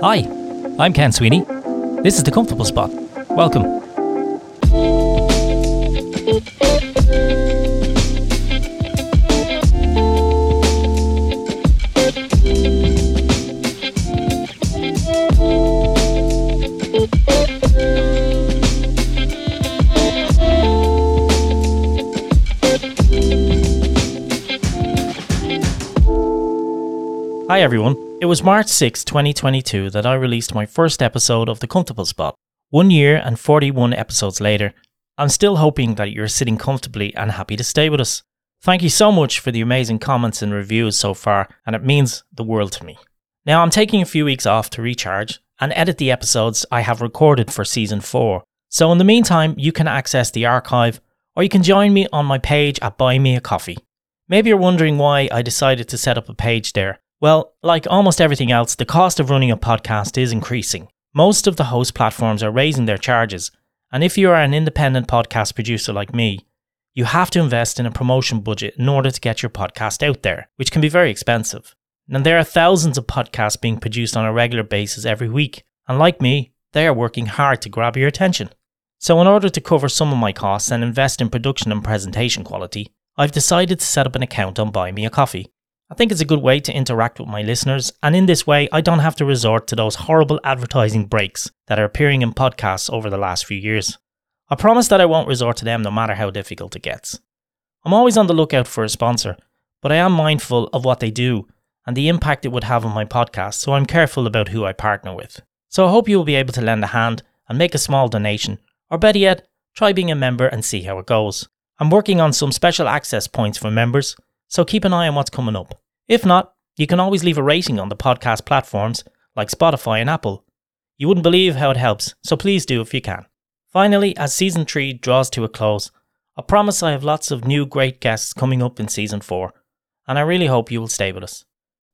Hi, I'm Ken Sweeney. This is The Comfortable Spot. Welcome. Was March 6, 2022 that I released my first episode of The Comfortable Spot. One year and 41 episodes later, I'm still hoping that you're sitting comfortably and happy to stay with us. Thank you so much for the amazing comments and reviews so far, and it means the world to me. Now, I'm taking a few weeks off to recharge and edit the episodes I have recorded for season 4. So, in the meantime, you can access the archive or you can join me on my page at Buy Me a Coffee. Maybe you're wondering why I decided to set up a page there. Well, like almost everything else, the cost of running a podcast is increasing. Most of the host platforms are raising their charges, and if you are an independent podcast producer like me, you have to invest in a promotion budget in order to get your podcast out there, which can be very expensive. And there are thousands of podcasts being produced on a regular basis every week, and like me, they are working hard to grab your attention. So, in order to cover some of my costs and invest in production and presentation quality, I've decided to set up an account on Buy Me a Coffee. I think it's a good way to interact with my listeners, and in this way, I don't have to resort to those horrible advertising breaks that are appearing in podcasts over the last few years. I promise that I won't resort to them no matter how difficult it gets. I'm always on the lookout for a sponsor, but I am mindful of what they do and the impact it would have on my podcast, so I'm careful about who I partner with. So I hope you will be able to lend a hand and make a small donation, or better yet, try being a member and see how it goes. I'm working on some special access points for members so keep an eye on what's coming up. If not, you can always leave a rating on the podcast platforms like Spotify and Apple. You wouldn't believe how it helps, so please do if you can. Finally, as season 3 draws to a close, I promise I have lots of new great guests coming up in season 4, and I really hope you will stay with us.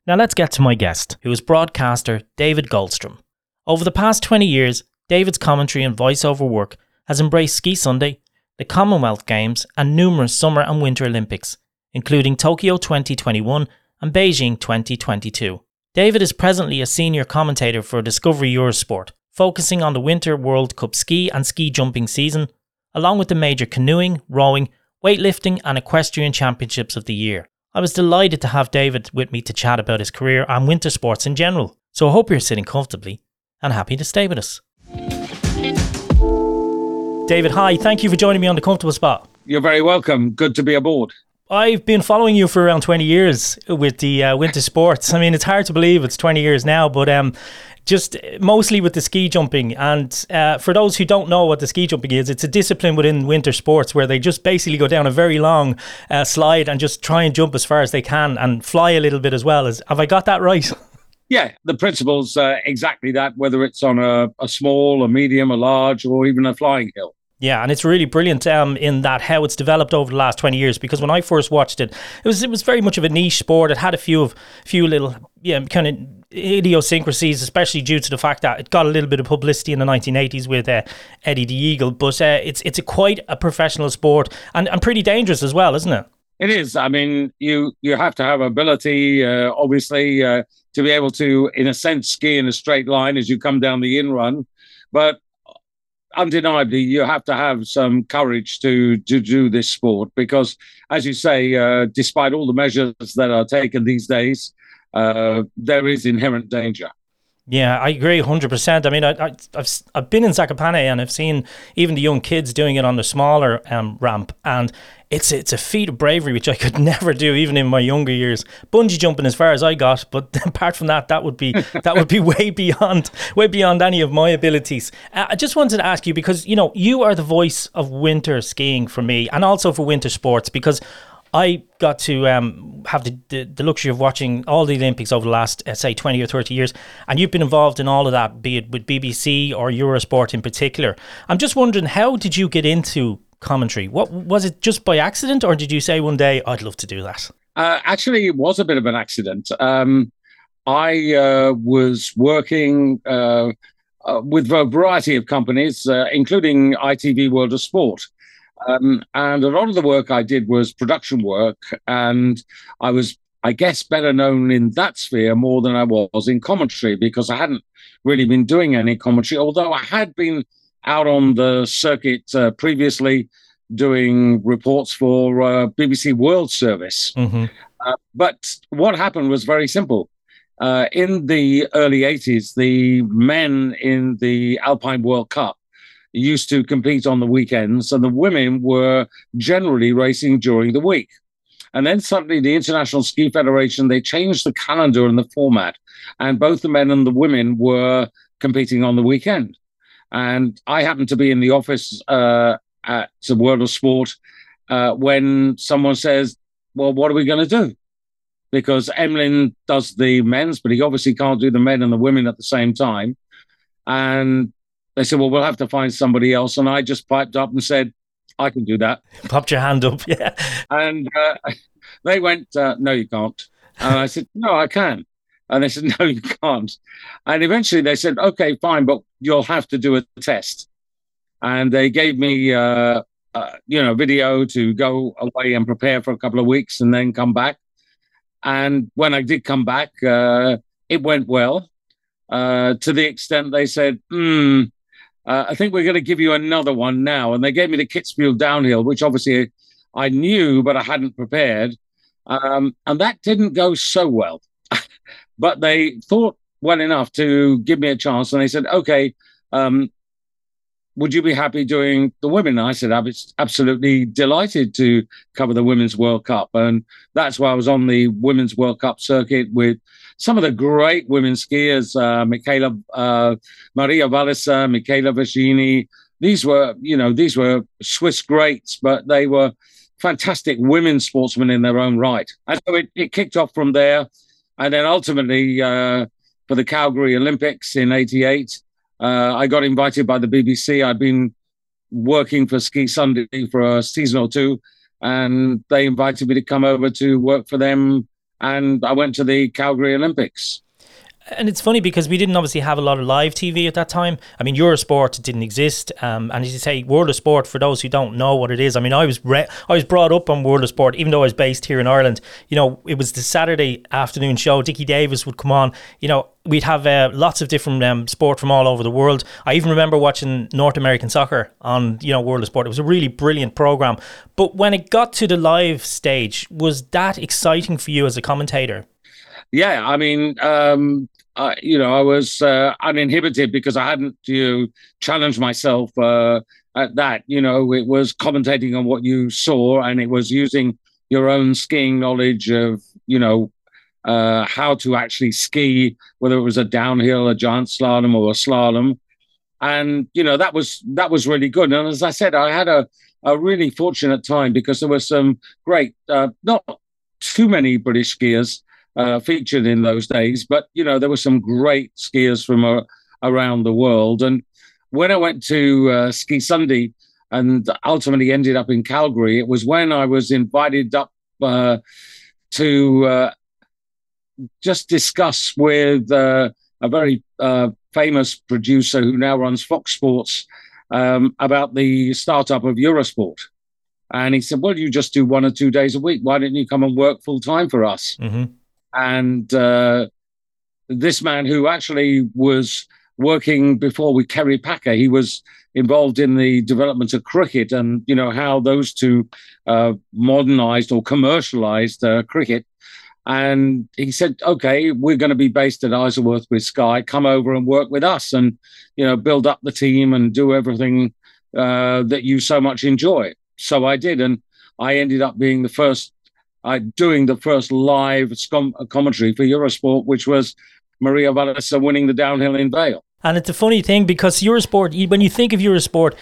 Now let's get to my guest, who is broadcaster David Goldstrom. Over the past 20 years, David's commentary and voiceover work has embraced Ski Sunday, the Commonwealth Games, and numerous Summer and Winter Olympics, including Tokyo 2021 and Beijing 2022. David is presently a senior commentator for Discovery Eurosport, focusing on the Winter World Cup ski and ski jumping season, along with the major canoeing, rowing, weightlifting, and equestrian championships of the year. I was delighted to have David with me to chat about his career and winter sports in general, so I hope you're sitting comfortably and happy to stay with us. David, hi, thank you for joining me on the comfortable spot. You're very welcome. Good to be aboard. I've been following you for around 20 years with the uh, winter sports. I mean, it's hard to believe it's 20 years now, but um, just mostly with the ski jumping. And uh, for those who don't know what the ski jumping is, it's a discipline within winter sports where they just basically go down a very long uh, slide and just try and jump as far as they can and fly a little bit as well. As have I got that right? Yeah, the principle's uh, exactly that. Whether it's on a, a small, a medium, a large, or even a flying hill. Yeah, and it's really brilliant um, in that how it's developed over the last twenty years. Because when I first watched it, it was it was very much of a niche sport. It had a few of few little yeah kind of idiosyncrasies, especially due to the fact that it got a little bit of publicity in the 1980s with uh, Eddie the Eagle. But uh, it's it's a quite a professional sport and, and pretty dangerous as well, isn't it? It is. I mean, you you have to have ability, uh, obviously, uh, to be able to, in a sense, ski in a straight line as you come down the in run. But undeniably you have to have some courage to to do this sport because, as you say, uh, despite all the measures that are taken these days, uh, there is inherent danger. Yeah, I agree 100%. I mean, I, have I've been in Zakopane and I've seen even the young kids doing it on the smaller um, ramp. And it's it's a feat of bravery which I could never do even in my younger years. Bungee jumping as far as I got, but apart from that, that would be that would be way beyond way beyond any of my abilities. Uh, I just wanted to ask you because you know you are the voice of winter skiing for me and also for winter sports because I got to um, have the, the, the, luxury of watching all the Olympics over the last, uh, say, 20 or 30 years. And you've been involved in all of that, be it with BBC or Eurosport in particular. I'm just wondering, how did you get into commentary? What Was it just by accident, or did you say one day, I'd love to do that? Uh, actually, it was a bit of an accident. Um, I uh, was working uh, uh with a variety of companies, uh, including ITV World of Sport. Um, and a lot of the work I did was production work, and I was I guess, better known in that sphere more than I was in commentary because I hadn't really been doing any commentary, although I had been out on the circuit uh, previously doing reports for uh, BBC World Service. Mm-hmm. Uh, but what happened was very simple. Uh, in the early 80s, the men in the Alpine World Cup used to compete on the weekends, and the women were generally racing during the week. And then suddenly, the International Ski Federation they changed the calendar and the format, and both the men and the women were competing on the weekend. And I happened to be in the office uh, at the World of Sport uh, when someone says, "Well, what are we going to do?" Because Emlyn does the men's, but he obviously can't do the men and the women at the same time. And they said, well, we'll have to find somebody else. And I just piped up and said, I can do that. Popped your hand up, yeah. And uh, they went, uh, no, you can't. And I said, no, I can. And they said, no, you can't. And eventually they said, okay, fine, but you'll have to do a test. And they gave me, uh, uh, you know, video to go away and prepare for a couple of weeks and then come back. And when I did come back, uh, it went well uh, to the extent they said, hmm, uh, I think we're going to give you another one now. And they gave me the Kitzbühel downhill, which obviously I knew, but I hadn't prepared. Um, and that didn't go so well. but they thought well enough to give me a chance. And they said, okay, um, would you be happy doing the women? I said, I was absolutely delighted to cover the Women's World Cup. And that's why I was on the Women's World Cup circuit with some of the great women skiers, uh, Michaela, uh, Maria Walliser, Michela Figini. These were, you know, these were Swiss greats, but they were fantastic women sportsmen in their own right. And so it, it kicked off from there. And then ultimately, uh, for the Calgary Olympics in 88, uh, I got invited by the BBC. I'd been working for Ski Sunday for a season or two, and they invited me to come over to work for them and I went to the Calgary Olympics. And it's funny because we didn't obviously have a lot of live TV at that time. I mean, Eurosport didn't exist, um, and as you say, World of Sport. For those who don't know what it is, I mean, I was re- I was brought up on World of Sport, even though I was based here in Ireland. You know, it was the Saturday afternoon show. Dickie Davies would come on. You know, we'd have uh, lots of different um, sport from all over the world. I even remember watching North American soccer on you know World of Sport. It was a really brilliant program. But when it got to the live stage, was that exciting for you as a commentator? Yeah, I mean, um, uh, you know, I was uh, uninhibited because I hadn't you challenged myself uh, at that. You know, it was commentating on what you saw, and it was using your own skiing knowledge of you know uh, how to actually ski, whether it was a downhill, a giant slalom, or a slalom, and you know that was that was really good. And as I said, I had a a really fortunate time because there were some great, uh, not too many British skiers uh, featured in those days. But you know, there were some great skiers from uh, around the world. And when I went to uh, Ski Sunday and ultimately ended up in Calgary, it was when I was invited up uh, to uh, just discuss with a very famous producer who now runs Fox Sports um, about the startup of Eurosport. And he said, Well, you just do one or two days a week. Why don't you come and work full time for us? Mm-hmm and uh, this man who actually was working before with Kerry Packer, he was involved in the development of cricket and you know how those two uh, modernized or commercialized uh, cricket. And he said, "Okay, we're going to be based at Isleworth with Sky. Come over and work with us, and you know, build up the team and do everything uh, that you so much enjoy." So I did, and I ended up being the first uh, doing the first live scom- commentary for Eurosport, which was Maria Walliser winning the downhill in Vail. And it's a funny thing because Eurosport, when you think of Eurosport,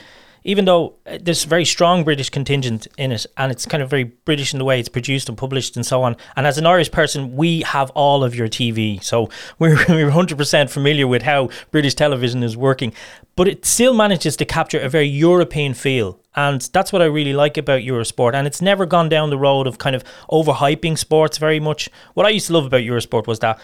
even though uh, there's a very strong British contingent in it, and it's kind of very British in the way it's produced and published and so on. And as an Irish person, we have all of your TV, so we're, we're 100% familiar with how British television is working. But it still manages to capture a very European feel. And that's what I really like about Eurosport. And it's never gone down the road of kind of overhyping sports very much. What I used to love about Eurosport was that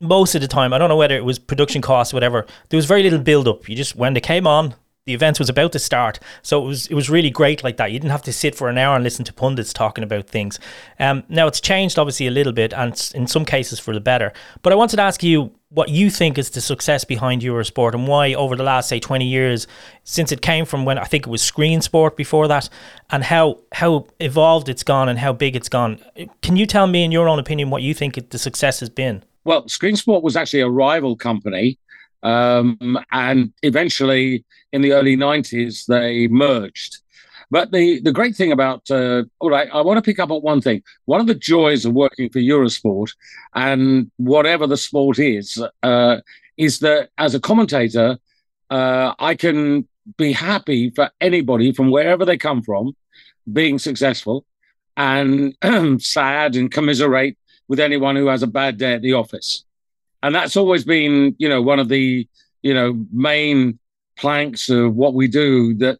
most of the time, I don't know whether it was production costs whatever, there was very little build up. You just, when they came on, the event was about to start. So it was it was really great like that. You didn't have to sit for an hour and listen to pundits talking about things. Um, now it's changed obviously a little bit, and in some cases for the better. But I wanted to ask you what you think is the success behind Eurosport and why over the last say 20 years since it came from when I think it was Screensport before that and how how evolved it's gone and how big it's gone can you tell me in your own opinion what you think the success has been well Screensport was actually a rival company um, and eventually in the early 90s they merged but the, the great thing about, uh, all right, I want to pick up on one thing. One of the joys of working for Eurosport and whatever the sport is, uh, is that as a commentator, uh, I can be happy for anybody from wherever they come from being successful and sad and commiserate with anyone who has a bad day at the office. And that's always been, you know, one of the, you know, main planks of what we do that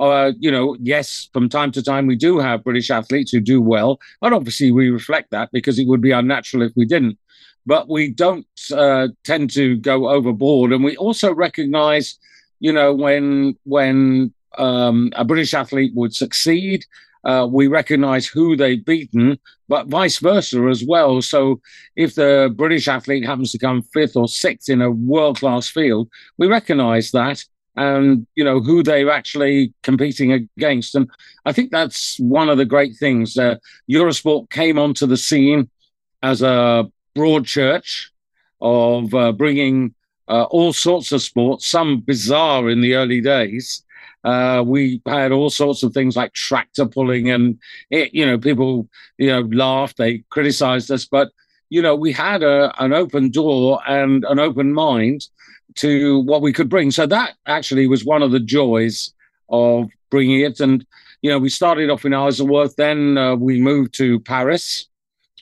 uh, you know, yes, from time to time we do have British athletes who do well, and obviously we reflect that because it would be unnatural if we didn't. But we don't uh, tend to go overboard, and we also recognise, you know, when when um, a British athlete would succeed, uh, we recognize who they've beaten, but vice versa as well. So if the British athlete happens to come fifth or sixth in a world class field, we recognize that and you know who they're actually competing against. And I think that's one of the great things. Uh, Eurosport came onto the scene as a broad church of uh, bringing uh, all sorts of sports, some bizarre in the early days. Uh, we had all sorts of things like tractor pulling, and it, you know, people you know laughed, they criticized us, but you know, we had a, an open door and an open mind to what we could bring. So that actually was one of the joys of bringing it. And, you know, we started off in Isleworth, then uh, we moved to Paris,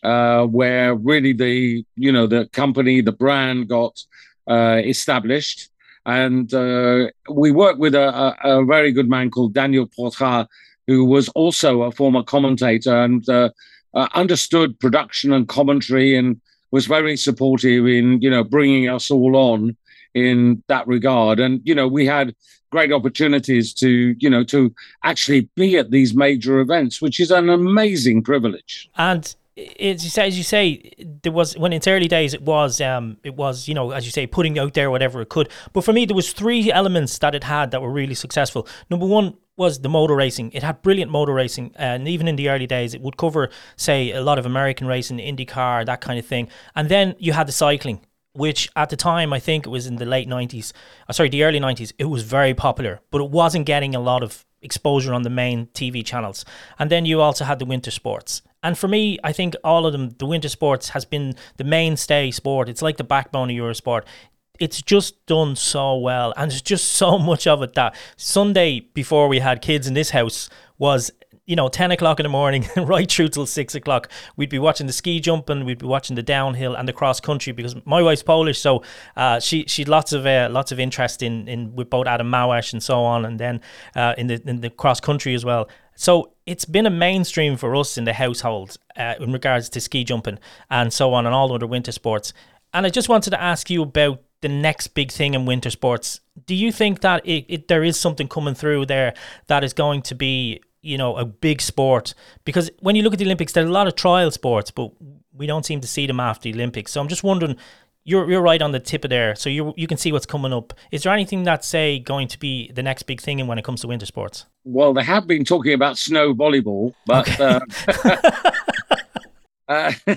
uh, where really the, you know, the company, the brand got uh, established. And uh, we worked with a, a, very good man called Daniel Pautrat, who was also a former commentator and uh, uh, understood production and commentary and was very supportive in, you know, bringing us all on in that regard. And, you know, we had great opportunities to, you know, to actually be at these major events, which is an amazing privilege. And as you say, as you say, there was when it's early days, it was, um, it was, you know, as you say, putting out there whatever it could. But for me, there was three elements that it had that were really successful. Number one was the motor racing. It had brilliant motor racing, and even in the early days, it would cover, say, a lot of American racing, IndyCar, that kind of thing. And then you had the cycling which at the time I think it was in the late 90s, uh, sorry, the early 90s, it was very popular, but it wasn't getting a lot of exposure on the main TV channels. And then you also had the winter sports. And for me, I think all of them, the winter sports has been the mainstay sport. It's like the backbone of Eurosport. It's just done so well, and there's just so much of it that Sunday before we had kids in this house was you know, 10 o'clock in the morning, right through till 6 o'clock. We'd be watching the ski jumping, we'd be watching the downhill and the cross country because my wife's Polish, so uh, she she'd lots of uh, lots of interest in, in with both Adam Małysz and so on, and then uh, in the in the cross country as well. So it's been a mainstream for us in the household uh, in regards to ski jumping and so on, and all other winter sports. And I just wanted to ask you about the next big thing in winter sports. Do you think that it, it, there is something coming through there that is going to be you know, a big sport. Because when you look at the Olympics, there's a lot of trial sports, but we don't seem to see them after the Olympics. So I'm just wondering, you're you're right on the tip of there, so you you can see what's coming up. Is there anything that's say going to be the next big thing when it comes to winter sports? Well, they have been talking about snow volleyball, but okay. uh, uh,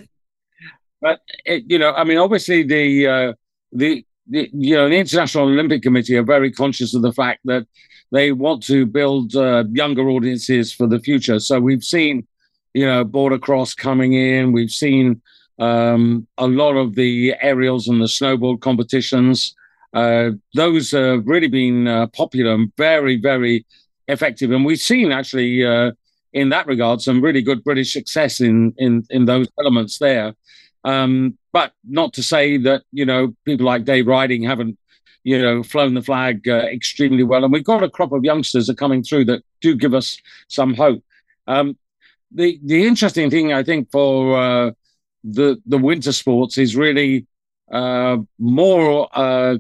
but it, you know, I mean, obviously the uh, the the, you know, the International Olympic Committee are very conscious of the fact that they want to build uh, younger audiences for the future. So we've seen, you know, boardercross coming in. We've seen um, a lot of the aerials and the snowboard competitions. Uh, those have really been uh, popular and very, very effective. And we've seen actually, uh, in that regard, some really good British success in in in those elements there. Um, but not to say that you know people like Dave Ryding haven't you know flown the flag uh, extremely well, and we've got a crop of youngsters that are coming through that do give us some hope. Um, the the interesting thing I think for uh, the the winter sports is really uh, more uh,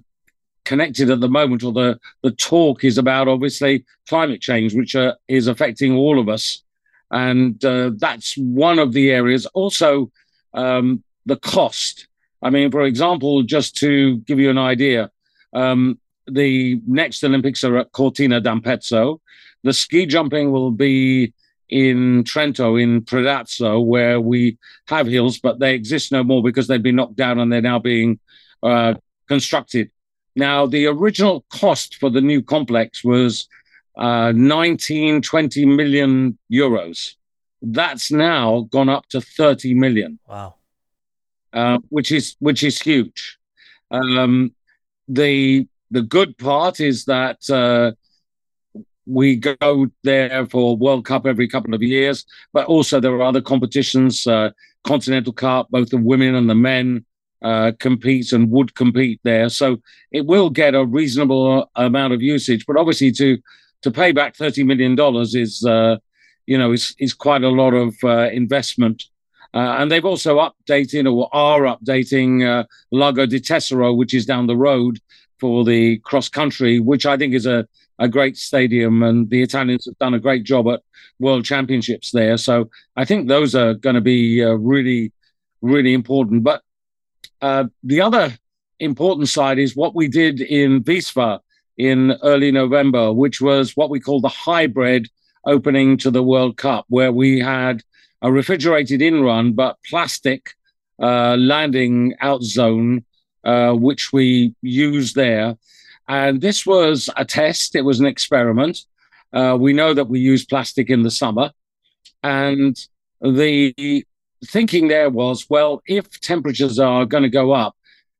connected at the moment, or the the talk is about obviously climate change, which uh, is affecting all of us, and uh, that's one of the areas. Also, um, the cost. I mean, for example, just to give you an idea, um, the next Olympics are at Cortina d'Ampezzo. The ski jumping will be in Trento, in Predazzo, where we have hills, but they exist no more because they've been knocked down and they're now being uh, constructed. Now, the original cost for the new complex was uh, 19, 20 million euros. That's now gone up to 30 million. Wow. Uh, which is which is huge. Um, the the good part is that uh, we go there for World Cup every couple of years, but also there are other competitions, uh, Continental Cup, both the women and the men uh, compete and would compete there. So it will get a reasonable amount of usage, but obviously to to pay back thirty million dollars is uh, you know is is quite a lot of uh, investment. Uh, and they've also updated or are updating uh, Lago di Tesero, which is down the road for the cross country, which I think is a, a great stadium. And the Italians have done a great job at World Championships there. So I think those are going to be uh, really, really important. But uh, the other important side is what we did in Wisła in early November, which was what we call the hybrid opening to the World Cup, where we had a refrigerated in run, but plastic uh, landing out zone, uh, which we used there. And this was a test, it was an experiment. Uh, we know that we use plastic in the summer. And the thinking there was, well, if temperatures are going to go up,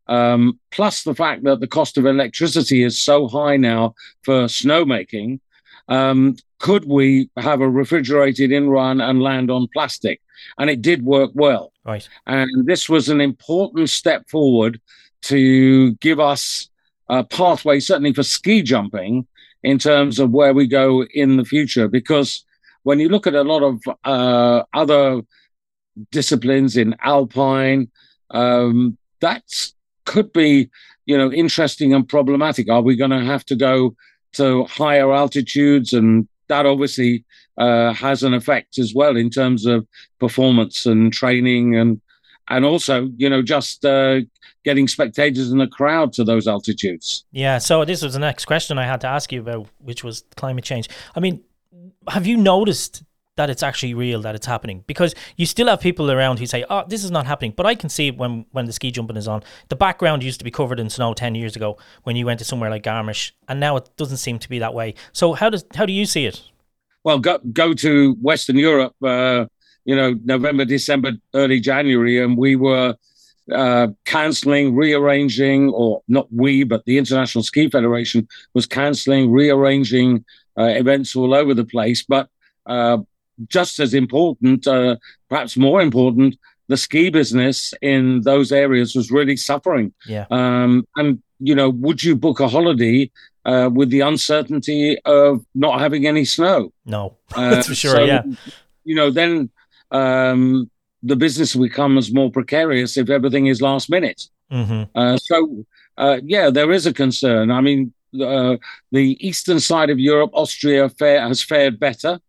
um, plus the fact that the cost of electricity is so high now for snowmaking, um, could we have a refrigerated in run and land on plastic? And it did work well. Right. And this was an important step forward to give us a pathway, certainly for ski jumping, in terms of where we go in the future. Because when you look at a lot of uh, other disciplines in alpine. Um, that could be, you know, interesting and problematic. Are we going to have to go to higher altitudes? And that obviously uh, has an effect as well in terms of performance and training and and also, you know, just uh, getting spectators in the crowd to those altitudes. Yeah. So this was the next question I had to ask you about, which was climate change. I mean, have you noticed that it's actually real, that it's happening. Because you still have people around who say, "Oh, this is not happening," but I can see when when the ski jumping is on. The background used to be covered in snow ten years ago when you went to somewhere like Garmisch, and now it doesn't seem to be that way. So how does how do you see it? Well, go go to Western Europe. Uh, you know, November, December, early January, and we were uh, cancelling, rearranging, or not we, but the International Ski Federation was cancelling, rearranging uh, events all over the place. But uh, just as important, uh, perhaps more important, the ski business in those areas was really suffering. Yeah. Um, and you know, would you book a holiday uh, with the uncertainty of not having any snow? No, that's for sure. So, yeah. You know, then um, the business becomes more precarious if everything is last minute. Mm-hmm. Uh, so, uh, yeah, there is a concern. I mean, uh, the eastern side of Europe, Austria, fare, has fared better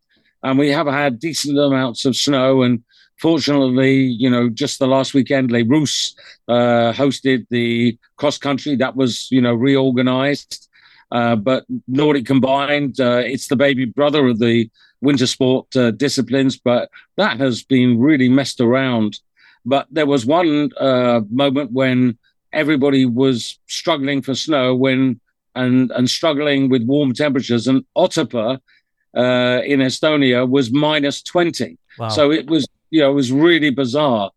and we have had decent amounts of snow. And fortunately, you know, just the last weekend, Les Rousses uh, hosted the cross country that was, you know, reorganized. Uh, but Nordic combined, uh, it's the baby brother of the winter sport uh, disciplines, but that has been really messed around. But there was one uh, moment when everybody was struggling for snow when and and struggling with warm temperatures, and Otepää uh, in Estonia was minus 20. Wow. So it was, you know, it was really bizarre.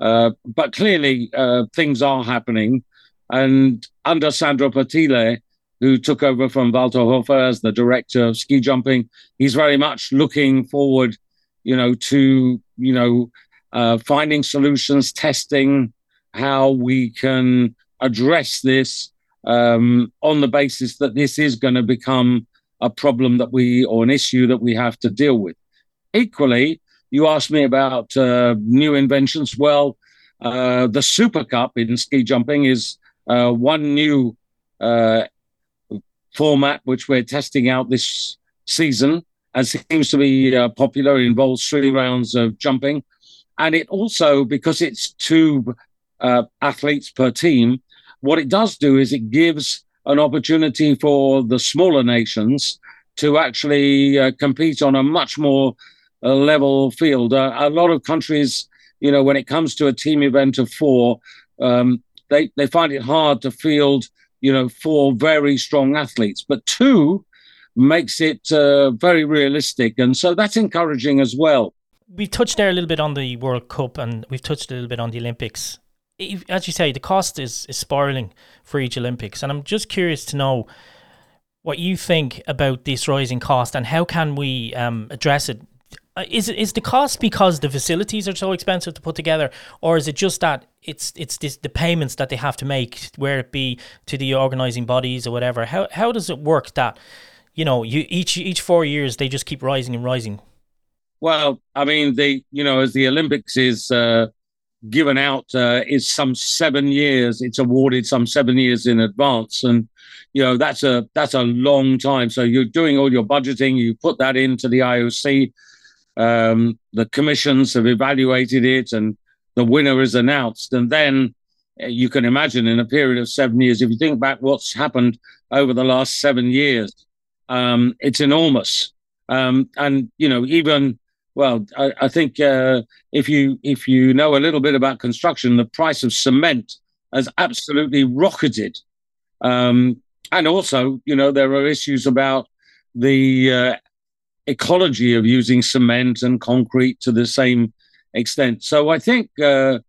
Uh, but clearly, uh, things are happening. And under Sandro Pertile, who took over from Walter Hofer as the director of ski jumping, he's very much looking forward, you know, to, you know, uh, finding solutions, testing how we can address this um, on the basis that this is going to become a problem that we or an issue that we have to deal with. Equally, you asked me about uh, new inventions. Well, uh, the Super Cup in ski jumping is uh, one new uh, format, which we're testing out this season, and seems to be uh, popular. It involves three rounds of jumping, and it also because it's two uh, athletes per team. What it does do is it gives an opportunity for the smaller nations to actually uh, compete on a much more uh, level field. Uh, a lot of countries, you know, when it comes to a team event of four, um, they they find it hard to field, you know, four very strong athletes, but two makes it uh, very realistic, and so that's encouraging as well. We've touched there a little bit on the World Cup, and we've touched a little bit on the Olympics. As you say, the cost is, is spiraling for each Olympics, and I'm just curious to know what you think about this rising cost and how can we um, address it. Uh, is is the cost because the facilities are so expensive to put together, or is it just that it's it's this, the payments that they have to make, where it be to the organising bodies or whatever? How how does it work that you know you each each four years they just keep rising and rising? Well, I mean, the you know as the Olympics is uh, given out uh, is some seven years. It's awarded some seven years in advance, and you know that's a that's a long time. So you're doing all your budgeting. You put that into the IOC. Um, the commissions have evaluated it, and the winner is announced. And then uh, you can imagine in a period of seven years, if you think back what's happened over the last seven years, um, it's enormous. Um, and you know even well, I, I think uh, if you if you know a little bit about construction, the price of cement has absolutely rocketed, um, and also you know there are issues about the uh, ecology of using cement and concrete to the same extent. So I think uh,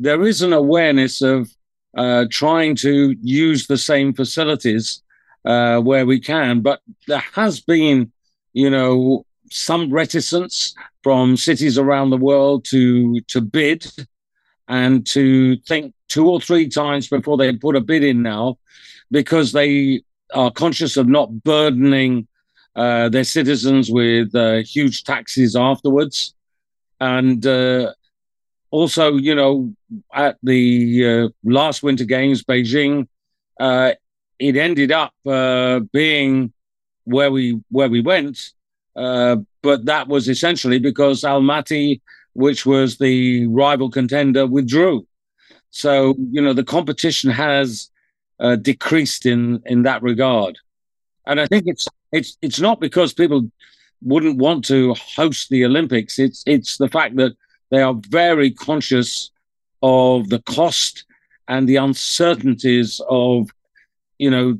there is an awareness of uh, trying to use the same facilities uh, where we can, but there has been, you know, some reticence from cities around the world to to bid and to think two or three times before they put a bid in now because they are conscious of not burdening uh, their citizens with uh, huge taxes afterwards. And uh, also you know at the uh, last winter games beijing uh, it ended up uh, being where we where we went. But that was essentially because Almaty, which was the rival contender, withdrew. So you know the competition has decreased in in that regard, and I think it's it's it's not because people wouldn't want to host the Olympics. It's it's the fact that they are very conscious of the cost and the uncertainties of you know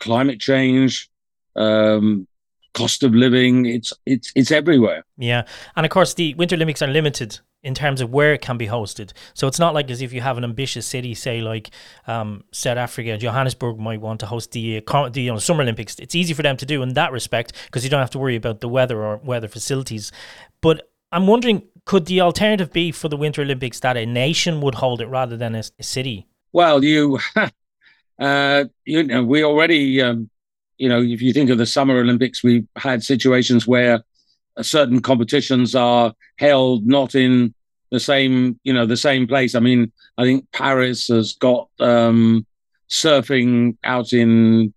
climate change, um, cost of living. It's it's it's everywhere. Yeah, and of course the Winter Olympics are limited in terms of where it can be hosted. So it's not like as if you have an ambitious city, say like um, South Africa, Johannesburg might want to host the, uh, the you know, Summer Olympics. It's easy for them to do in that respect because you don't have to worry about the weather or weather facilities. But I'm wondering, could the alternative be for the Winter Olympics that a nation would hold it rather than a, a city? Well, you, uh, you know, we already um, you know, if you think of the Summer Olympics, we've had situations where certain competitions are held not in the same, you know, the same place. I mean, I think Paris has got um, surfing out in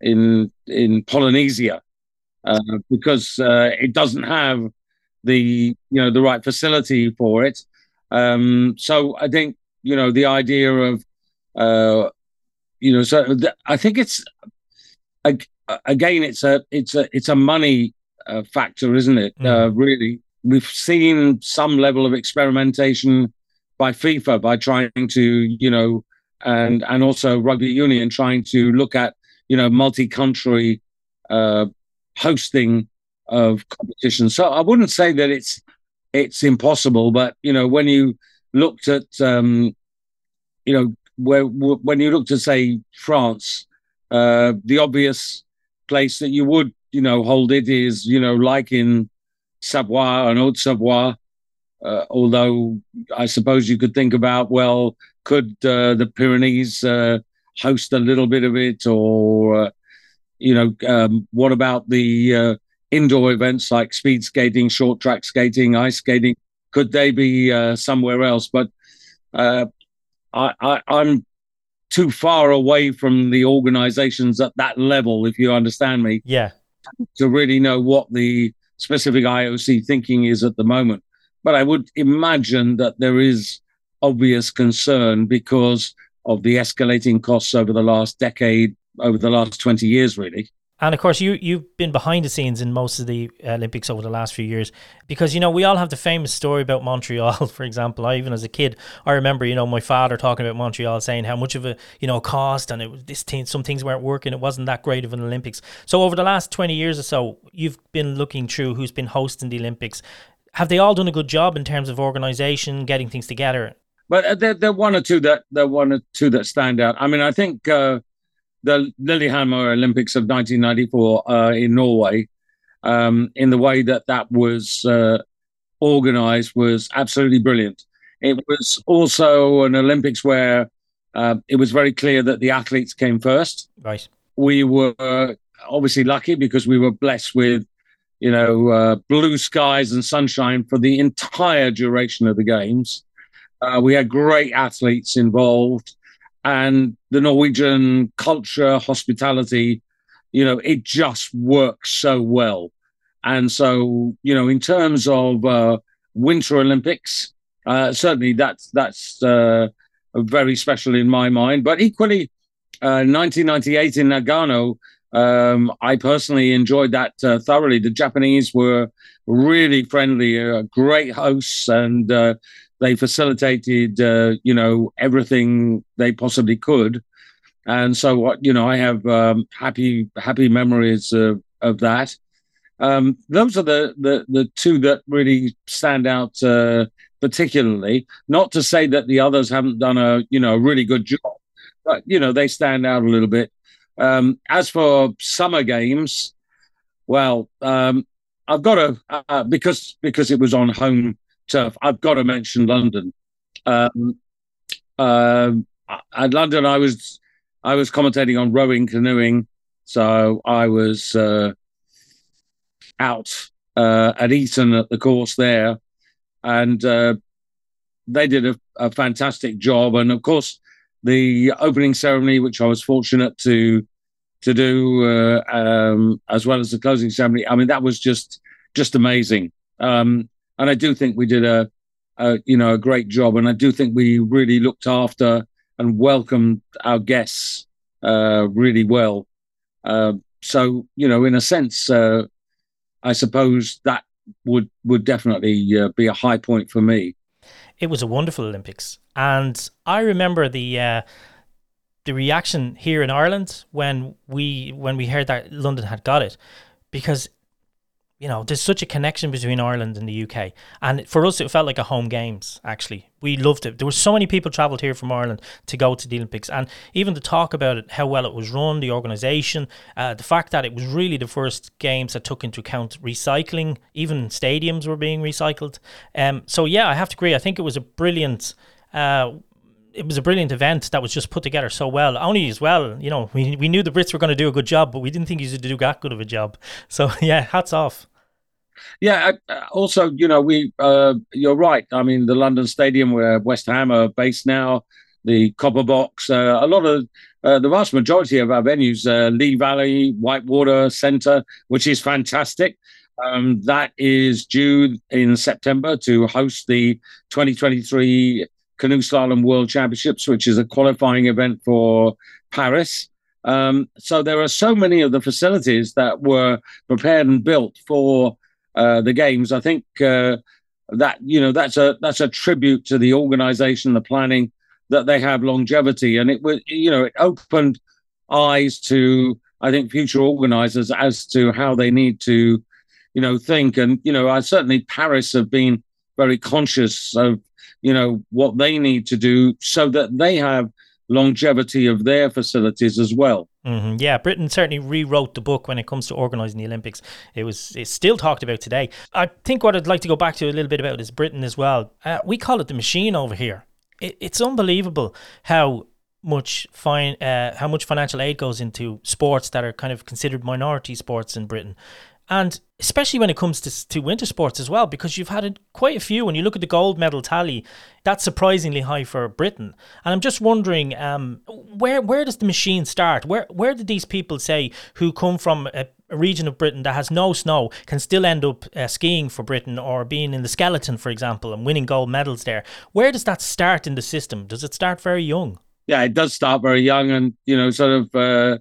in in Polynesia uh, because uh, it doesn't have the you know the right facility for it. Um, so I think you know the idea of uh, you know so th- I think it's again, it's a it's a it's a money uh, factor, isn't it? Mm. Uh, really, we've seen some level of experimentation by FIFA by trying to you know and and also rugby union trying to look at you know multi-country uh, hosting of competitions. So I wouldn't say that it's it's impossible, but you know when you looked at um, you know where when you looked at say France uh, the obvious place that you would, you know, hold it is, you know, like in Savoie and Haute Savoie. Uh, although I suppose you could think about, well, could uh, the Pyrenees uh, host a little bit of it, or uh, you know, um, what about the indoor events like speed skating, short track skating, ice skating? Could they be somewhere else? But I, I, I'm too far away from the organizations at that level, if you understand me. Yeah. To really know what the specific IOC thinking is at the moment. But I would imagine that there is obvious concern because of the escalating costs over the last decade, over the last 20 years, really. And of course, you you've been behind the scenes in most of the Olympics over the last few years, because you know we all have the famous story about Montreal. For example, I even as a kid, I remember you know my father talking about Montreal, saying how much of a you know cost and it was this some things weren't working. It wasn't that great of an Olympics. So over the last twenty years or so, you've been looking through who's been hosting the Olympics. Have they all done a good job in terms of organisation, getting things together? But uh, there, there are one or two that there are one or two that stand out. I mean, I think. Uh, the Lillehammer Olympics of 1994 uh, in Norway, um, in the way that that was uh, organized, was absolutely brilliant. It was also an Olympics where uh, it was very clear that the athletes came first. Right. We were obviously lucky because we were blessed with, you know, uh, blue skies and sunshine for the entire duration of the games. Uh, we had great athletes involved and the Norwegian culture, hospitality, you know, it just works so well. And so, you know, in terms of uh, Winter Olympics, uh, certainly that's that's uh, very special in my mind. But equally, 1998 uh, in Nagano, um, I personally enjoyed that uh, thoroughly. The Japanese were really friendly, uh, great hosts, and they facilitated, uh, you know, everything they possibly could, and so what you know, I have um, happy happy memories of of that. Um, those are the, the the two that really stand out uh, particularly. Not to say that the others haven't done a you know a really good job, but you know they stand out a little bit. Um, as for summer games, well, um, I've got to uh, because because it was on home I've got to mention London. Um, um, at London, I was I was commentating on rowing, canoeing, so I was uh, out uh, at Eton at the course there, and uh, they did a, a, fantastic job. And of course, the opening ceremony, which I was fortunate to to do, uh, um, as well as the closing ceremony, I mean that was just just amazing. Um, and I do think we did a, a, you know a great job, and I do think we really looked after and welcomed our guests uh, really well. Uh, so you know, in a sense, uh, I suppose that would would definitely uh, be a high point for me. It was a wonderful Olympics, and I remember the uh, the reaction here in Ireland when we when we heard that London had got it, because you know, there's such a connection between Ireland and the UK. And for us, it felt like a home games, actually. We loved it. There were so many people travelled here from Ireland to go to the Olympics. And even to talk about it, how well it was run, the organisation, uh, the fact that it was really the first games that took into account recycling, even stadiums were being recycled. Um, so, yeah, I have to agree. I think it was a brilliant. Uh, it was a brilliant event that was just put together so well. Only as well, you know, we, we knew the Brits were going to do a good job, but we didn't think he would do that good of a job. So yeah, hats off. Yeah. Also, you know, we uh, you're right. I mean, the London Stadium where West Ham are based now, the Copper Box, uh, a lot of uh, the vast majority of our venues, uh, Lee Valley, Whitewater Centre, which is fantastic. Um, that is due in September to host the 2023 Canoe Slalom World Championships, which is a qualifying event for Paris. Um, so there are so many of the facilities that were prepared and built for uh, the games. I think uh, that you know that's a that's a tribute to the organisation, the planning that they have longevity, and it was you know it opened eyes to I think future organisers as to how they need to you know think, and you know I certainly Paris have been very conscious of you know what they need to do so that they have longevity of their facilities as well. Mm-hmm. Yeah, Britain certainly rewrote the book when it comes to organising the Olympics. It was it's still talked about today. I think what I'd like to go back to a little bit about is Britain as well. Uh, we call it the machine over here. It, it's unbelievable how much fine uh, how much financial aid goes into sports that are kind of considered minority sports in Britain. And especially when it comes to, to winter sports as well, because you've had a, quite a few. When you look at the gold medal tally, that's surprisingly high for Britain. And I'm just wondering, um, where where does the machine start? Where where did these people say who come from a, a region of Britain that has no snow can still end up uh, skiing for Britain or being in the skeleton, for example, and winning gold medals there? Where does that start in the system? Does it start very young? Yeah, it does start very young, and you know, sort of. Uh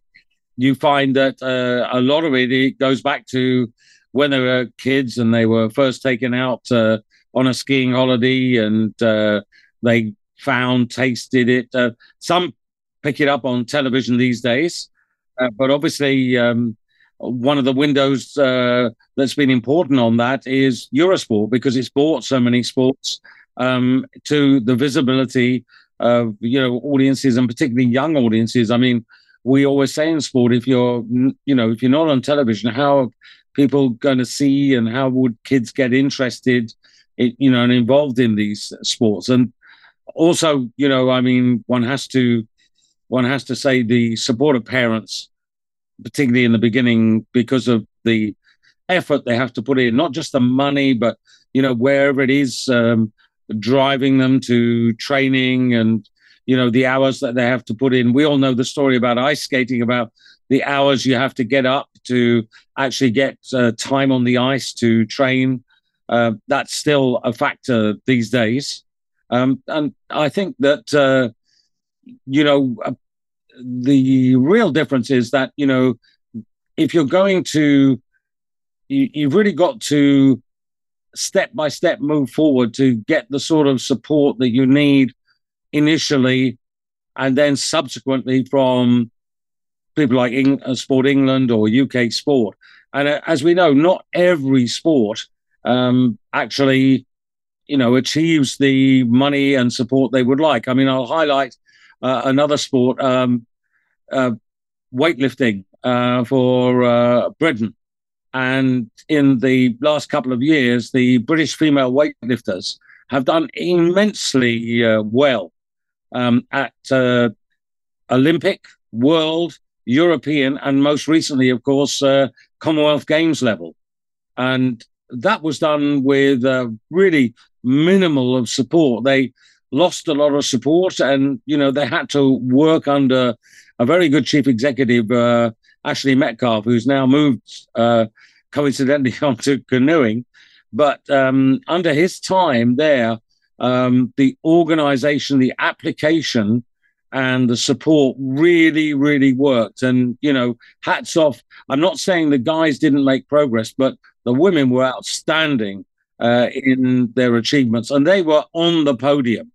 you find that uh, a lot of it, it goes back to when they were kids and they were first taken out uh, on a skiing holiday and uh, they found, tasted it. Uh, some pick it up on television these days, uh, but obviously, um, one of the windows uh, that's been important on that is Eurosport because it's brought so many sports um, to the visibility of you know audiences and particularly young audiences. I mean, we always say in sport, if you're, you know, if you're not on television, how are people going to see and how would kids get interested, in, you know, and involved in these sports? And also, you know, I mean, one has to, one has to say the support of parents, particularly in the beginning, because of the effort they have to put in, not just the money, but you know, wherever it is, um, driving them to training and you know the hours that they have to put in. We all know the story about ice skating about the hours you have to get up to actually get uh, time on the ice to train. Uh, that's still a factor these days. Um, and i think that uh, you know uh, the real difference is that you know if you're going to you, you've really got to step by step move forward to get the sort of support that you need initially, and then subsequently from people like Eng- uh, Sport England or UK Sport. And uh, as we know, not every sport um, actually, you know, achieves the money and support they would like. I mean, I'll highlight uh, another sport, um, uh, weightlifting uh, for uh, Britain. And in the last couple of years, the British female weightlifters have done immensely well um, at uh, Olympic, World, European, and most recently, of course, uh, Commonwealth Games level. And that was done with uh, really minimal of support. They lost a lot of support, and you know they had to work under a very good chief executive, uh, Ashley Metcalfe, who's now moved uh, coincidentally onto canoeing. But um, under his time there, um, the organization, the application, and the support really, really worked. And, you know, hats off. I'm not saying the guys didn't make progress, but the women were outstanding uh, in their achievements and they were on the podium.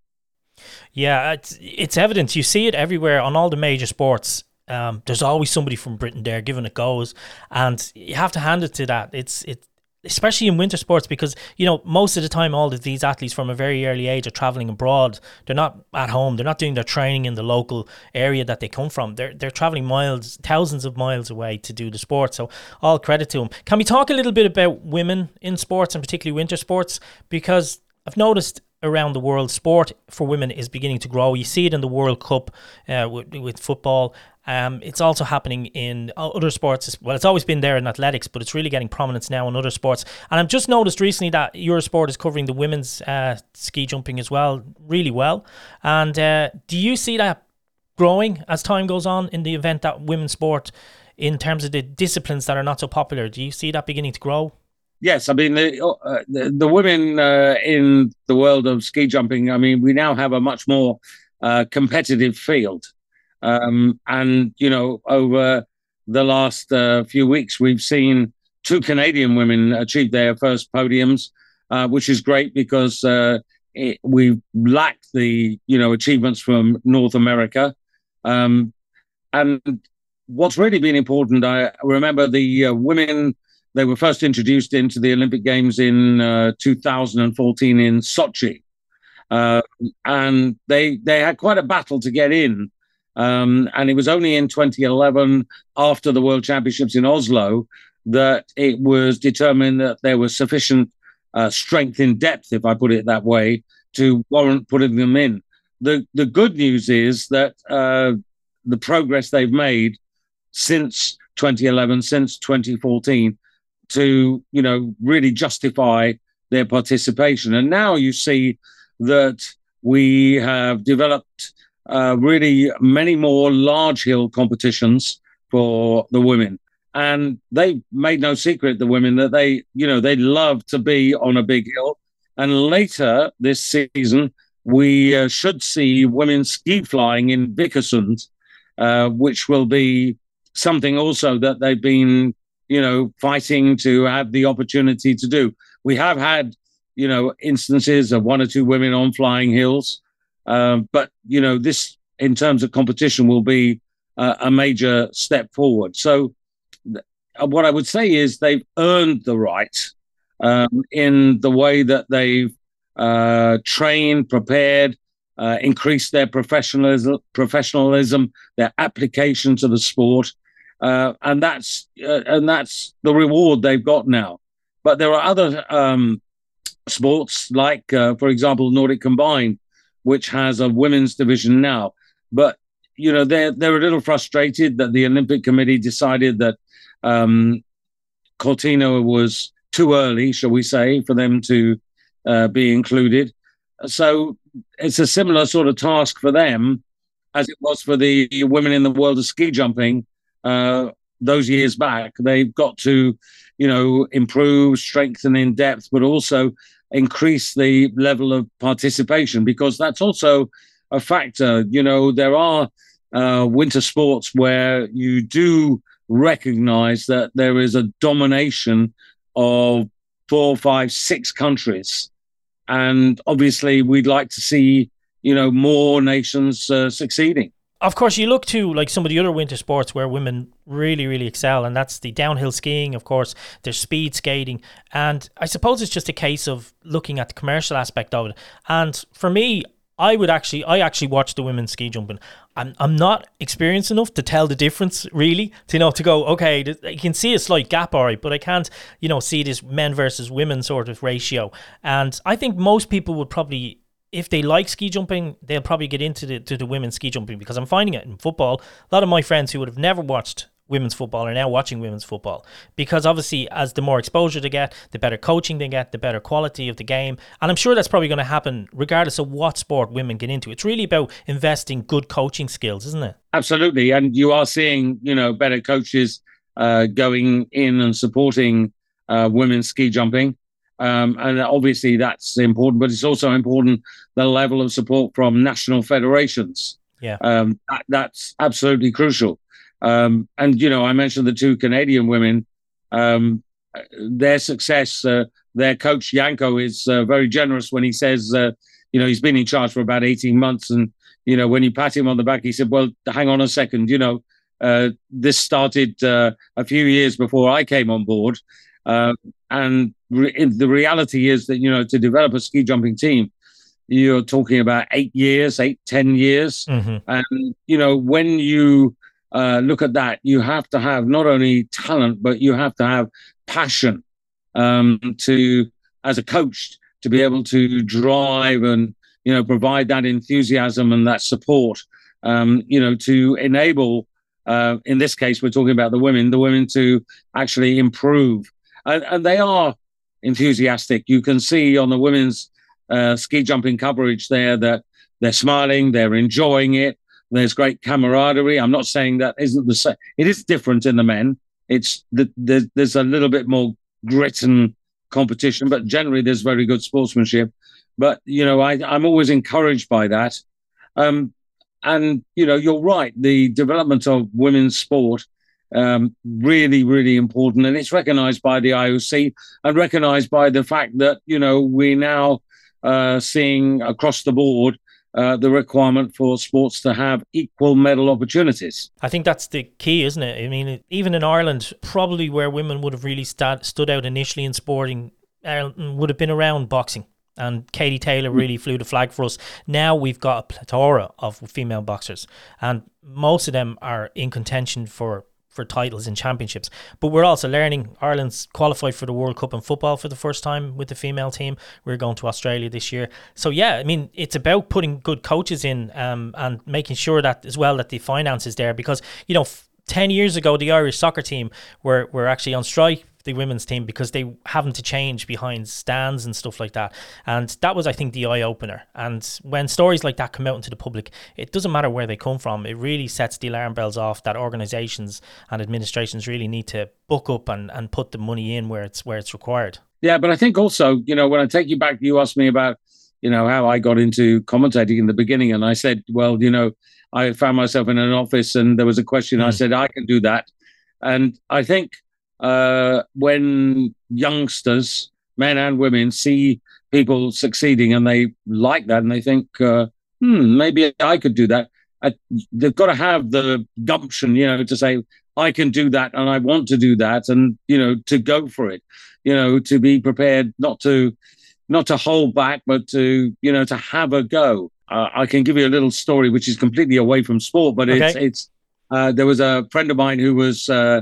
Yeah, it's, it's evident. You see it everywhere on all the major sports. Um, there's always somebody from Britain there giving it goes, and you have to hand it to that. It's it especially in winter sports because you know most of the time all of these athletes from a very early age are traveling abroad. They're not at home. They're not doing their training in the local area that they come from. They're they're traveling miles thousands of miles away to do the sport. So all credit to them can we talk a little bit about women in sports and particularly winter sports? Because I've noticed around the world, sport for women is beginning to grow. You see it in the World Cup uh, with, with football. Um, it's also happening in other sports. Well, it's always been there in athletics, but it's really getting prominence now in other sports. And I've just noticed recently that Eurosport is covering the women's uh, ski jumping as well, really well. And uh, do you see that growing as time goes on in the event that women's sport, in terms of the disciplines that are not so popular, do you see that beginning to grow? Yes, I mean the uh, the, the, women uh, in the world of ski jumping. I mean, we now have a much more uh, competitive field. Um, and, you know, over the last uh, few weeks, we've seen two Canadian women achieve their first podiums, uh, which is great because uh, it, we lack the, you know, achievements from North America. Um, and what's really been important, I remember the uh, women, they were first introduced into the Olympic Games in uh, 2014 in Sochi. Uh, and they they had quite a battle to get in um, and it was only in 2011, after the World Championships in Oslo, that it was determined that there was sufficient uh, strength in depth, if I put it that way, to warrant putting them in. The the good news is that uh, the progress they've made since 2011, since 2014, to, you know, really justify their participation. And now you see that we have developed uh, really many more large hill competitions for the women. And they made no secret, the women, that they, you know, they love to be on a big hill. And later this season, we uh, should see women ski flying in Vikersund, uh, which will be something also that they've been, you know, fighting to have the opportunity to do. We have had, you know, instances of one or two women on flying hills, um, but you know, this in terms of competition will be uh, a major step forward. So, th- what I would say is they've earned the right um, in the way that they've uh, trained, prepared, uh, increased their professionalism, professionalism, their application to the sport, uh, and that's uh, and that's the reward they've got now. But there are other um, sports, like uh, for example, Nordic Combined, which has a women's division now. But you know they're they're a little frustrated that the Olympic Committee decided that um, Cortina was too early, shall we say, for them to uh, be included. So it's a similar sort of task for them as it was for the women in the world of ski jumping uh, those years back. They've got to, you know, improve, strengthen in depth, but also increase the level of participation because that's also a factor. You know, there are uh, winter sports where you do recognize that there is a domination of four, five, six countries and obviously we'd like to see you know more nations uh, succeeding of course you look to like some of the other winter sports where women really really excel and that's the downhill skiing of course there's speed skating and i suppose it's just a case of looking at the commercial aspect of it and for me I would actually, I actually watch the women's ski jumping. I'm, I'm not experienced enough to tell the difference really. To you know, to go, okay, you can see a slight gap, all right, but I can't, you know, see this men versus women sort of ratio. And I think most people would probably if they like ski jumping, they'll probably get into the to the women's ski jumping because I'm finding it in football. A lot of my friends who would have never watched women's football are now watching women's football because obviously as the more exposure they get the better coaching they get the better quality of the game. And i'm sure that's probably going to happen regardless of what sport women get into. It's really about investing good coaching skills isn't it? Absolutely. And you are seeing you know better coaches uh, going in and supporting uh, women's ski jumping um, and obviously that's important but it's also important the level of support from national federations yeah um, that, that's absolutely crucial um, and you know, I mentioned the two Canadian women. Um, their success, uh, their coach Janko is uh, very generous when he says, uh, you know, he's been in charge for about eighteen months, and you know, when you pat him on the back, he said, "Well, hang on a second, you know, uh, this started uh, a few years before I came on board." Uh, and re- the reality is that you know to develop a ski jumping team you're talking about eight years eight ten years mm-hmm. and you know when you uh, look at that. You have to have not only talent, but you have to have passion um, to, as a coach, to be able to drive and you know provide that enthusiasm and that support. Um, you know, to enable. Uh, in this case, we're talking about the women. The women to actually improve, and, and they are enthusiastic. You can see on the women's uh, ski jumping coverage there that they're smiling, they're enjoying it. There's great camaraderie. I'm not saying that isn't the same. It is different in the men. It's the, the, there's a little bit more grit and competition, but generally there's very good sportsmanship. But you know, I, I'm always encouraged by that. Um, and you know, you're right. The development of women's sport um, really, really important, and it's recognised by the IOC and recognised by the fact that you know we're now uh, seeing across the board uh, the requirement for sports to have equal medal opportunities. I think that's the key, isn't it? I mean, even in Ireland, probably where women would have really st- stood out initially in sporting would have been around boxing. And Katie Taylor hmm. really flew the flag for us. Now we've got a plethora of female boxers, and most of them are in contention for for titles and championships. But we're also learning Ireland's qualified for the World Cup in football for the first time with the female team. We're going to Australia this year. So yeah, I mean it's about putting good coaches in um, and making sure that as well that the finance is there because you know. F- 10 years ago, the Irish soccer team were, were actually on strike the women's team because they having to change behind stands and stuff like that. And that was, I think, the eye opener. And when stories like that come out into the public, it doesn't matter where they come from. It really sets the alarm bells off that organisations and administrations really need to book up and, and put the money in where it's where it's required. Yeah, but I think also, you know, when I take you back, you asked me about, you know, how I got into commentating in the beginning, and I said, well, you know, I found myself in an office and there was a question. Mm. I hmm. said, I can do that. And I think uh, when youngsters, men and women, see people succeeding and they like that and they think, uh, hmm, maybe I could do that. I, they've got to have the gumption, you know, to say, I can do that and I want to do that and, you know, to go for it, you know, to be prepared not to, not to hold back, but to, you know, to have a go. Uh, I can give you a little story which is completely away from sport, but okay. it's it's. Uh, there was a friend of mine who was uh,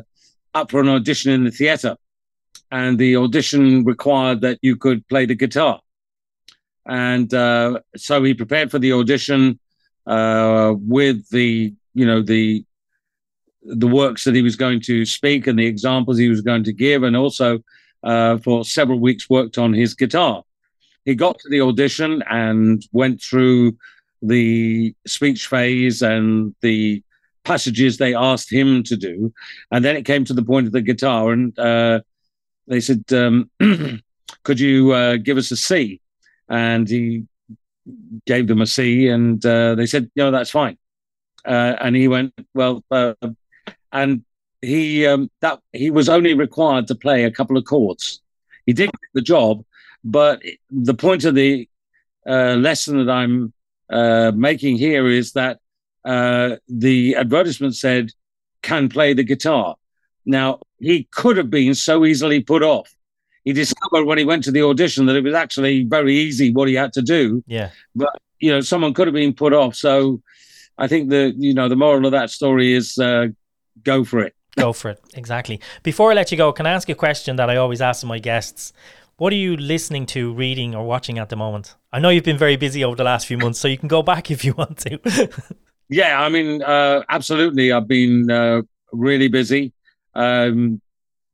up for an audition in the theatre, and the audition required that you could play the guitar, and uh, so he prepared for the audition uh, with the you know the the works that he was going to speak and the examples he was going to give, and also uh, for several weeks worked on his guitar. He got to the audition and went through the speech phase and the passages they asked him to do. And then it came to the point of the guitar, and uh, they said, um, Could you uh, give us a C? And he gave them a C, and uh, they said, No, that's fine. Uh, and he went, Well, uh, and he um, that he was only required to play a couple of chords. He did the job, but the point of the uh, lesson that I'm making here is that uh, the advertisement said can play the guitar. Now he could have been so easily put off. He discovered when he went to the audition that it was actually very easy what he had to do. Yeah, but you know someone could have been put off. So I think the you know the moral of that story is uh, go for it. go for it. Exactly. Before I let you go, can I ask you a question that I always ask my guests? What are you listening to, reading, or watching at the moment? I know you've been very busy over the last few months, so you can go back if you want to. yeah, I mean, uh, absolutely. I've been uh, really busy um,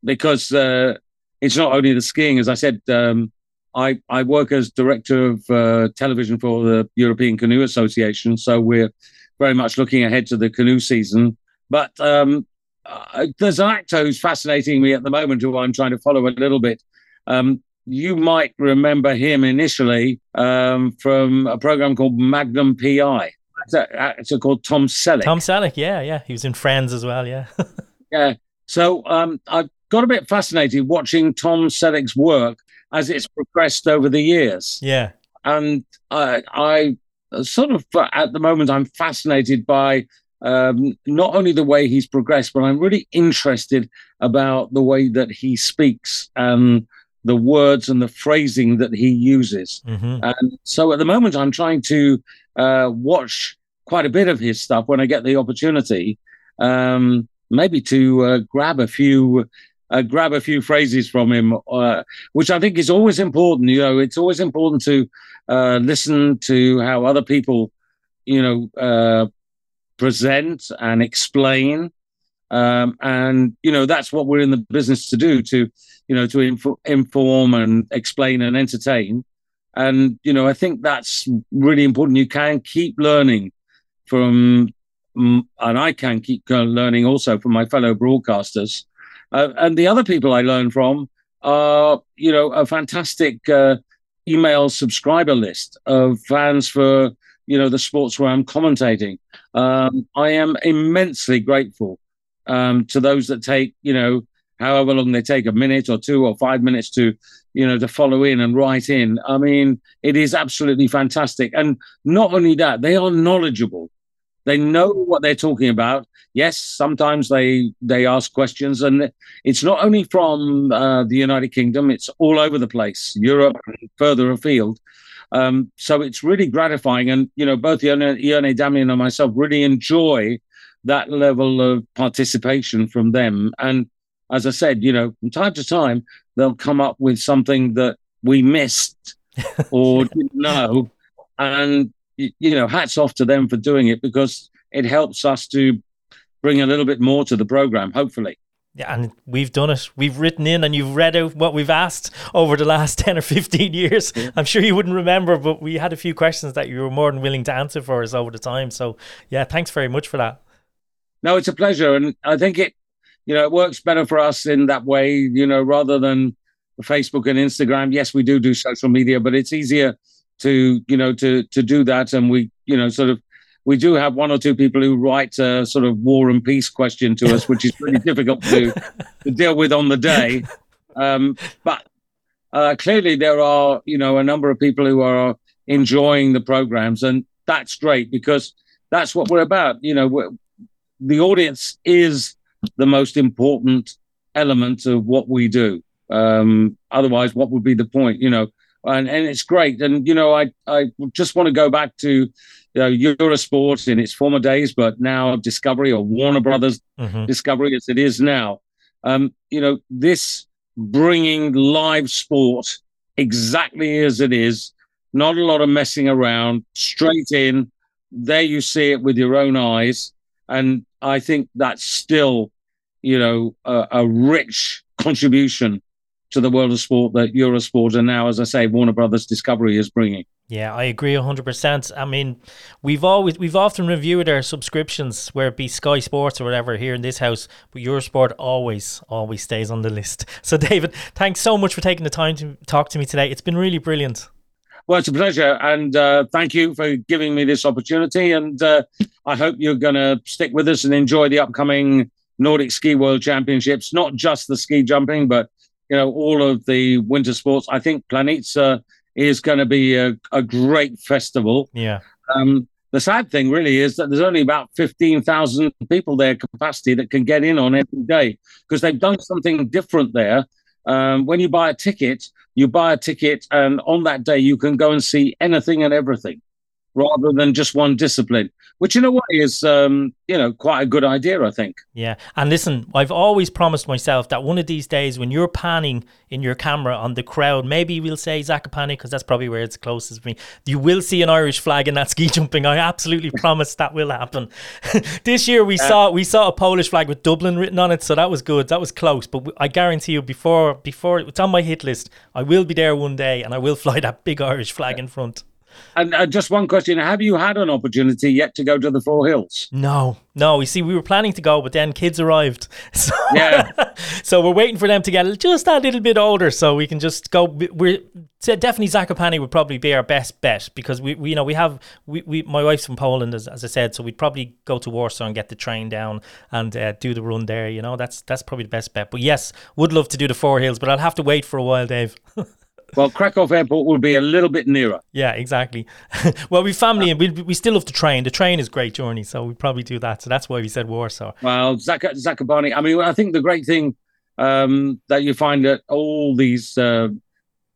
because uh, it's not only the skiing. As I said, um, I, I work as director of uh, television for the European Canoe Association, so we're very much looking ahead to the canoe season. But um, uh, there's an actor who's fascinating me at the moment, who I'm trying to follow a little bit. Um, you might remember him initially um, from a program called Magnum PI. Actor called Tom Selleck. Tom Selleck, yeah, yeah. He was in Friends as well, yeah. yeah. So um, I got a bit fascinated watching Tom Selleck's work as it's progressed over the years. Yeah. And I, I sort of, at the moment, I'm fascinated by um, not only the way he's progressed, but I'm really interested about the way that he speaks and the words and the phrasing that he uses. Mm-hmm. And so at the moment, I'm trying to uh, watch quite a bit of his stuff when I get the opportunity, um, maybe to uh, grab a few. Uh, grab a few phrases from him, uh, which I think is always important. You know, it's always important to uh, listen to how other people, you know, uh, present and explain um, and you know that's what we're in the business to do to you know to inf- inform and explain and entertain and you know i think that's really important you can keep learning from and i can keep learning also from my fellow broadcasters uh, and the other people i learn from are you know a fantastic uh, email subscriber list of fans for you know the sports where i'm commentating um, i am immensely grateful um, to those that take, you know, however long they take a minute or two or five minutes to, you know, to follow in and write in. I mean, it is absolutely fantastic. And not only that, they are knowledgeable. They know what they're talking about. Yes, sometimes they they ask questions, and it's not only from uh, the United Kingdom; it's all over the place, Europe, further afield. Um, so it's really gratifying, and you know, both Ione, Ione Damien and myself really enjoy that level of participation from them. And as I said, you know, from time to time, they'll come up with something that we missed or didn't know. And, you know, hats off to them for doing it because it helps us to bring a little bit more to the program, hopefully. Yeah, and we've done it. We've written in and you've read out what we've asked over the last 10 or 15 years. Yeah. I'm sure you wouldn't remember, but we had a few questions that you were more than willing to answer for us over the time. So, yeah, thanks very much for that. No, it's a pleasure. And I think it, you know, it works better for us in that way, you know, rather than Facebook and Instagram. Yes, we do do social media, but it's easier to, you know, to, to do that. And we, you know, sort of we do have one or two people who write a sort of war and peace question to us, which is really difficult to, to deal with on the day. Um, but uh, clearly, there are you know a number of people who are enjoying the programs, and that's great because that's what we're about. You know, the audience is the most important element of what we do. Um, otherwise, what would be the point? You know, and and it's great. And you know, I I just want to go back to you know, Eurosport in its former days, but now Discovery or Warner Brothers mm-hmm. Discovery as it is now. Um, you know, this bringing live sport exactly as it is, not a lot of messing around, straight in. There you see it with your own eyes. And I think that's still, you know, a, a rich contribution to the world of sport that Eurosport and now, as I say, Warner Brothers Discovery is bringing. Yeah, I agree 100%. I mean, we've always we've often reviewed our subscriptions where it be Sky Sports or whatever here in this house, but Eurosport always always stays on the list. So David, thanks so much for taking the time to talk to me today. It's been really brilliant. Well, it's a pleasure, and uh, thank you for giving me this opportunity. And uh, I hope you're going to stick with us and enjoy the upcoming Nordic Ski World Championships. Not just the ski jumping, but you know all of the winter sports. I think Planica is going to be a, a great festival. Yeah. Um, the sad thing really is that there's only about 15,000 people there capacity that can get in on every day because they've done something different there. Um, when you buy a ticket, you buy a ticket, and on that day, you can go and see anything and everything rather than just one discipline, which in a way is, um, you know, quite a good idea, I think. Yeah. And listen, I've always promised myself that one of these days when you're panning in your camera on the crowd, maybe we'll say Zakopane, because that's probably where it's closest to me, you will see an Irish flag in that ski jumping. I absolutely promise that will happen. this year we saw we saw a Polish flag with Dublin written on it, so that was good. That was close. But I guarantee you, before before it's on my hit list, I will be there one day and I will fly that big Irish flag in front. And uh, just one question: Have you had an opportunity yet to go to the Four Hills? No, no. You see, we were planning to go, but then kids arrived. So, yeah. so we're waiting for them to get just a little bit older, so we can just go. We're definitely Zakopane would probably be our best bet because we, we you know, we have we, we my wife's from Poland, as, as I said, so we'd probably go to Warsaw and get the train down and uh, do the run there. You know, that's that's probably the best bet. But yes, would love to do the Four Hills, but I'll have to wait for a while, Dave. Well, Krakow Airport will be a little bit nearer. Yeah, exactly. well, we family and we, we still love the train. The train is great journey, so we probably do that. So that's why we said Warsaw. Well, Zak- Zakopane. I mean, I think the great thing um, that you find at all these uh,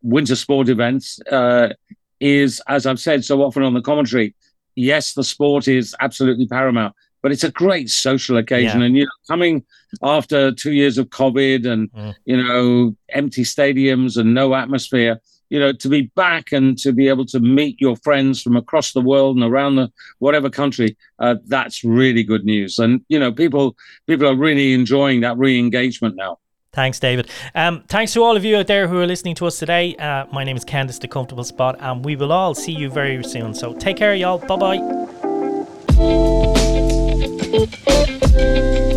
winter sport events uh, is, as I've said so often on the commentary, yes, the sport is absolutely paramount, but it's a great social occasion. Yeah. And you know, coming after two years of COVID and mm. you know empty stadiums and no atmosphere, you know, to be back and to be able to meet your friends from across the world and around the whatever country, uh, that's really good news. And you know, people people are really enjoying that re-engagement now. Thanks, David. Um, thanks to all of you out there who are listening to us today. Uh, my name is Candice, the Comfortable Spot, and we will all see you very soon. So take care, y'all. Bye bye. Thank you.